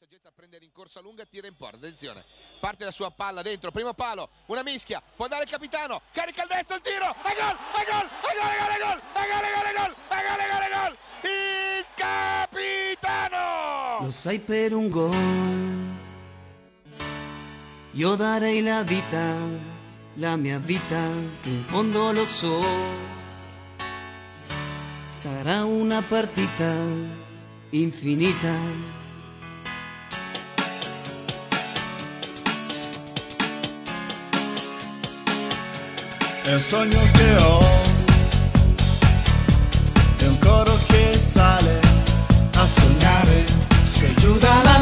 saggezza a prendere in corsa lunga, tira in porta, attenzione, parte la sua palla dentro, primo palo, una mischia, può andare il capitano, carica il destro, il tiro, e gol, e gol, e gol, e gol, e gol, e gol, e gol, e gol, e gol, e e gol, il capitano! Lo sai per un gol, io darei la vita, la mia vita, che in fondo lo so, sarà una partita infinita. el sueño que hoy, un coro que sale a soñar, eh, se ayuda a la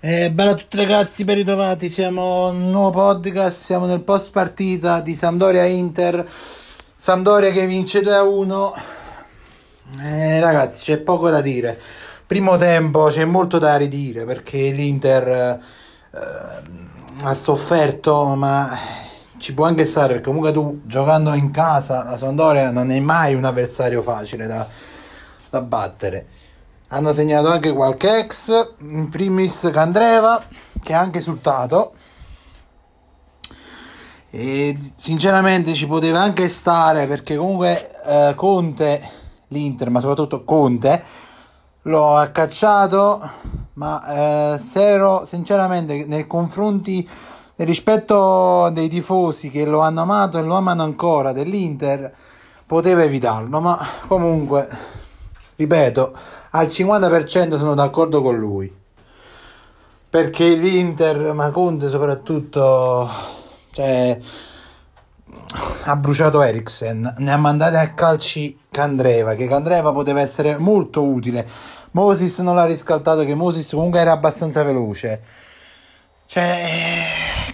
Eh, bella a tutti ragazzi, ben ritrovati. Siamo un nuovo podcast. Siamo nel post partita di Sampdoria Inter. Sampdoria che vince 2 a 1. Eh, ragazzi, c'è poco da dire. Primo tempo c'è molto da ridire perché l'Inter eh, ha sofferto, ma ci può anche stare perché comunque tu giocando in casa la Sampdoria non è mai un avversario facile da, da battere. Hanno segnato anche qualche ex, in primis Candreva, che ha anche esultato. E sinceramente ci poteva anche stare perché comunque eh, Conte, l'Inter, ma soprattutto Conte, l'ho accacciato, ma eh, ero sinceramente nei confronti nel rispetto dei tifosi che lo hanno amato e lo amano ancora dell'Inter, poteva evitarlo, ma comunque, ripeto, al 50% sono d'accordo con lui. Perché l'Inter, ma Conte soprattutto, cioè, ha bruciato Eriksen, ne ha mandati a calci Candreva, che Candreva poteva essere molto utile. Moses non l'ha riscaldato, che Moses comunque era abbastanza veloce. Cioè,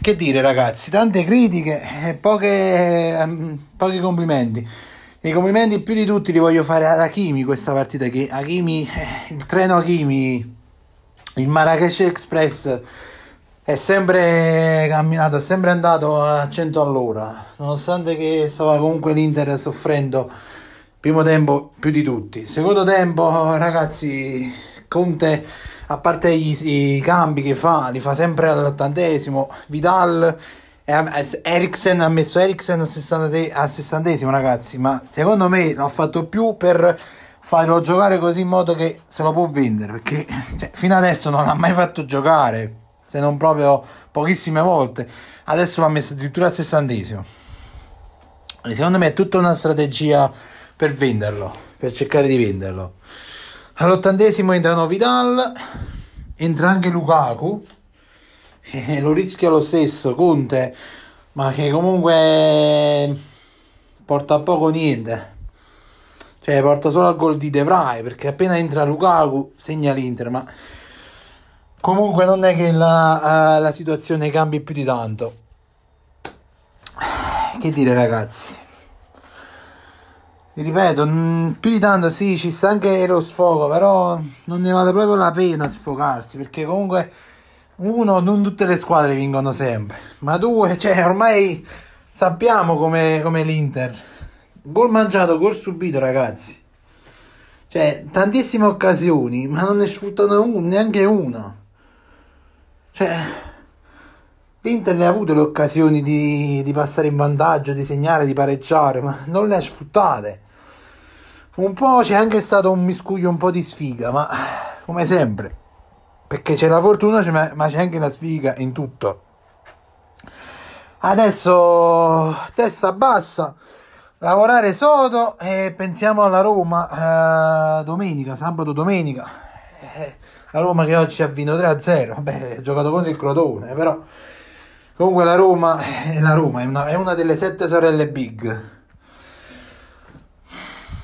che dire ragazzi, tante critiche e poche, ehm, pochi complimenti. I complimenti più di tutti li voglio fare ad Hakimi questa partita, che Hakimi, eh, il treno Hakimi, il Marrakesh Express è sempre camminato, è sempre andato a 100 all'ora, nonostante che stava comunque l'Inter soffrendo primo tempo più di tutti. Secondo tempo, ragazzi, Conte, a parte i, i cambi che fa, li fa sempre all'ottantesimo, Vidal Eriksen ha messo Eriksen al sessante- al sessantesimo, ragazzi, ma secondo me l'ha fatto più per farlo giocare così in modo che se lo può vendere, perché cioè, fino adesso non l'ha mai fatto giocare, se non proprio pochissime volte. Adesso l'ha messo addirittura al sessantesimo. E Secondo me è tutta una strategia per venderlo, per cercare di venderlo. All'ottantesimo entrano Vidal, entra anche Lukaku, che lo rischia lo stesso Conte, ma che comunque porta a poco niente. Cioè porta solo al gol di De Vrij, perché appena entra Lukaku segna l'Inter, ma comunque non è che la, eh, la situazione cambi più di tanto. Che dire ragazzi? Vi ripeto, mm, più di tanto sì, ci sta anche lo sfogo, però non ne vale proprio la pena sfogarsi, perché comunque uno, non tutte le squadre vincono sempre, ma due, cioè ormai sappiamo come come l'Inter. Gol mangiato, gol subito ragazzi. Cioè, tantissime occasioni, ma non ne sfruttano un- neanche una. Cioè, l'Inter ne ha avute le occasioni di, di passare in vantaggio, di segnare, di pareggiare, ma non le ha sfruttate. Un po' c'è anche stato un miscuglio un po' di sfiga, ma come sempre. Perché c'è la fortuna, ma c'è anche la sfiga in tutto. Adesso testa bassa, lavorare sodo e pensiamo alla Roma eh, domenica, sabato domenica. Eh, la Roma che oggi ha vinto 3-0, beh, ha giocato contro il Crotone, però comunque la Roma è la Roma, è una, è una delle sette sorelle big.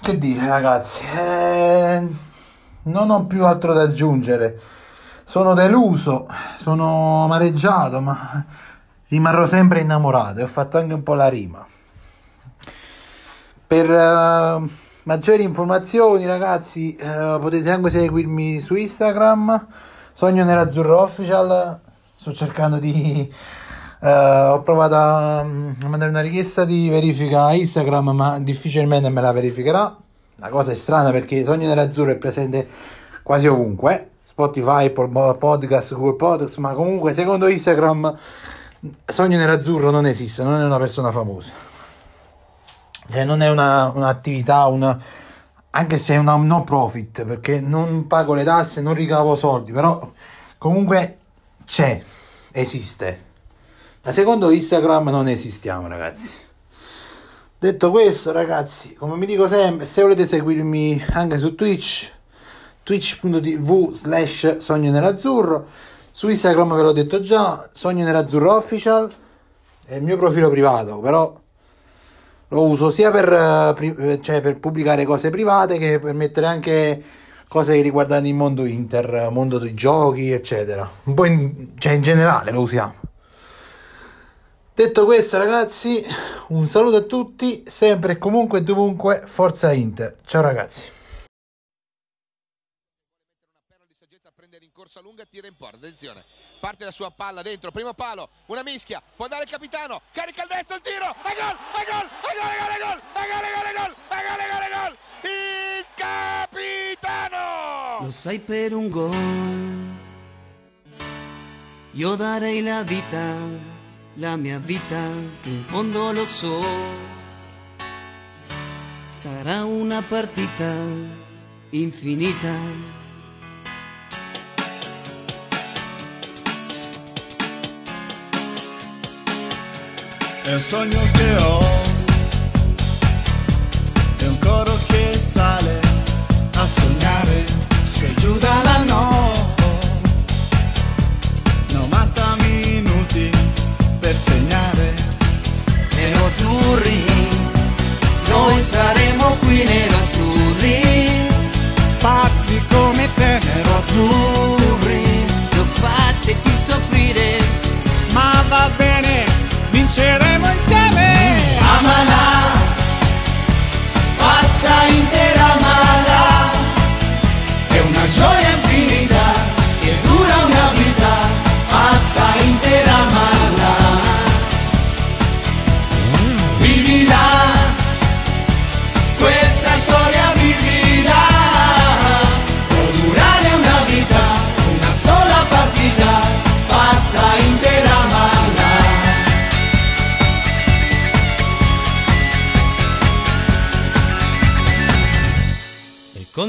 Che dire ragazzi, eh, non ho più altro da aggiungere. Sono deluso, sono amareggiato, ma rimarrò sempre innamorato e ho fatto anche un po' la rima. Per uh, maggiori informazioni, ragazzi, uh, potete anche seguirmi su Instagram, Sogno Nerazzurro Official. Sto cercando di. Uh, ho provato a, a mandare una richiesta di verifica a Instagram, ma difficilmente me la verificherà. La cosa è strana perché Sogno Nerazzurro è presente quasi ovunque. Spotify, podcast, Google Podcast, ma comunque secondo Instagram Sogno Nerazzurro non esiste, non è una persona famosa. Cioè non è una, un'attività, una, anche se è una no profit, perché non pago le tasse, non ricavo soldi, però comunque c'è, esiste. Ma secondo Instagram non esistiamo, ragazzi. Detto questo, ragazzi, come mi dico sempre, se volete seguirmi anche su Twitch, twitch.tv slash sogno nerazzurro su Instagram ve l'ho detto già, Sogno Nerazzurro Official, è il mio profilo privato, però lo uso sia per, eh, cioè per pubblicare cose private che per mettere anche cose che riguardano il mondo Inter, mondo dei giochi, eccetera. Un po' in, cioè in generale lo usiamo. Detto questo, ragazzi, un saluto a tutti, sempre e comunque dovunque, forza Inter. Ciao ragazzi. prendere in corsa lunga, tira in porta, attenzione, parte la sua palla dentro, primo palo, una mischia, può andare il capitano, carica il destro, il tiro, a gol, a gol, a gol, a gol, a gol, a gol, a gol, a gol, a gol, a gol, il capitano! Lo sai per un gol, io darei la vita, la mia vita, che in fondo lo so, sarà una partita infinita el sueño que ho. È un coro che sale a sognare se giù no, notte. 90 minuti per segnare. Nero azzurri noi saremo qui nero azzurri pazzi come te nero azzurri. Non fateci soffrire ma va bene.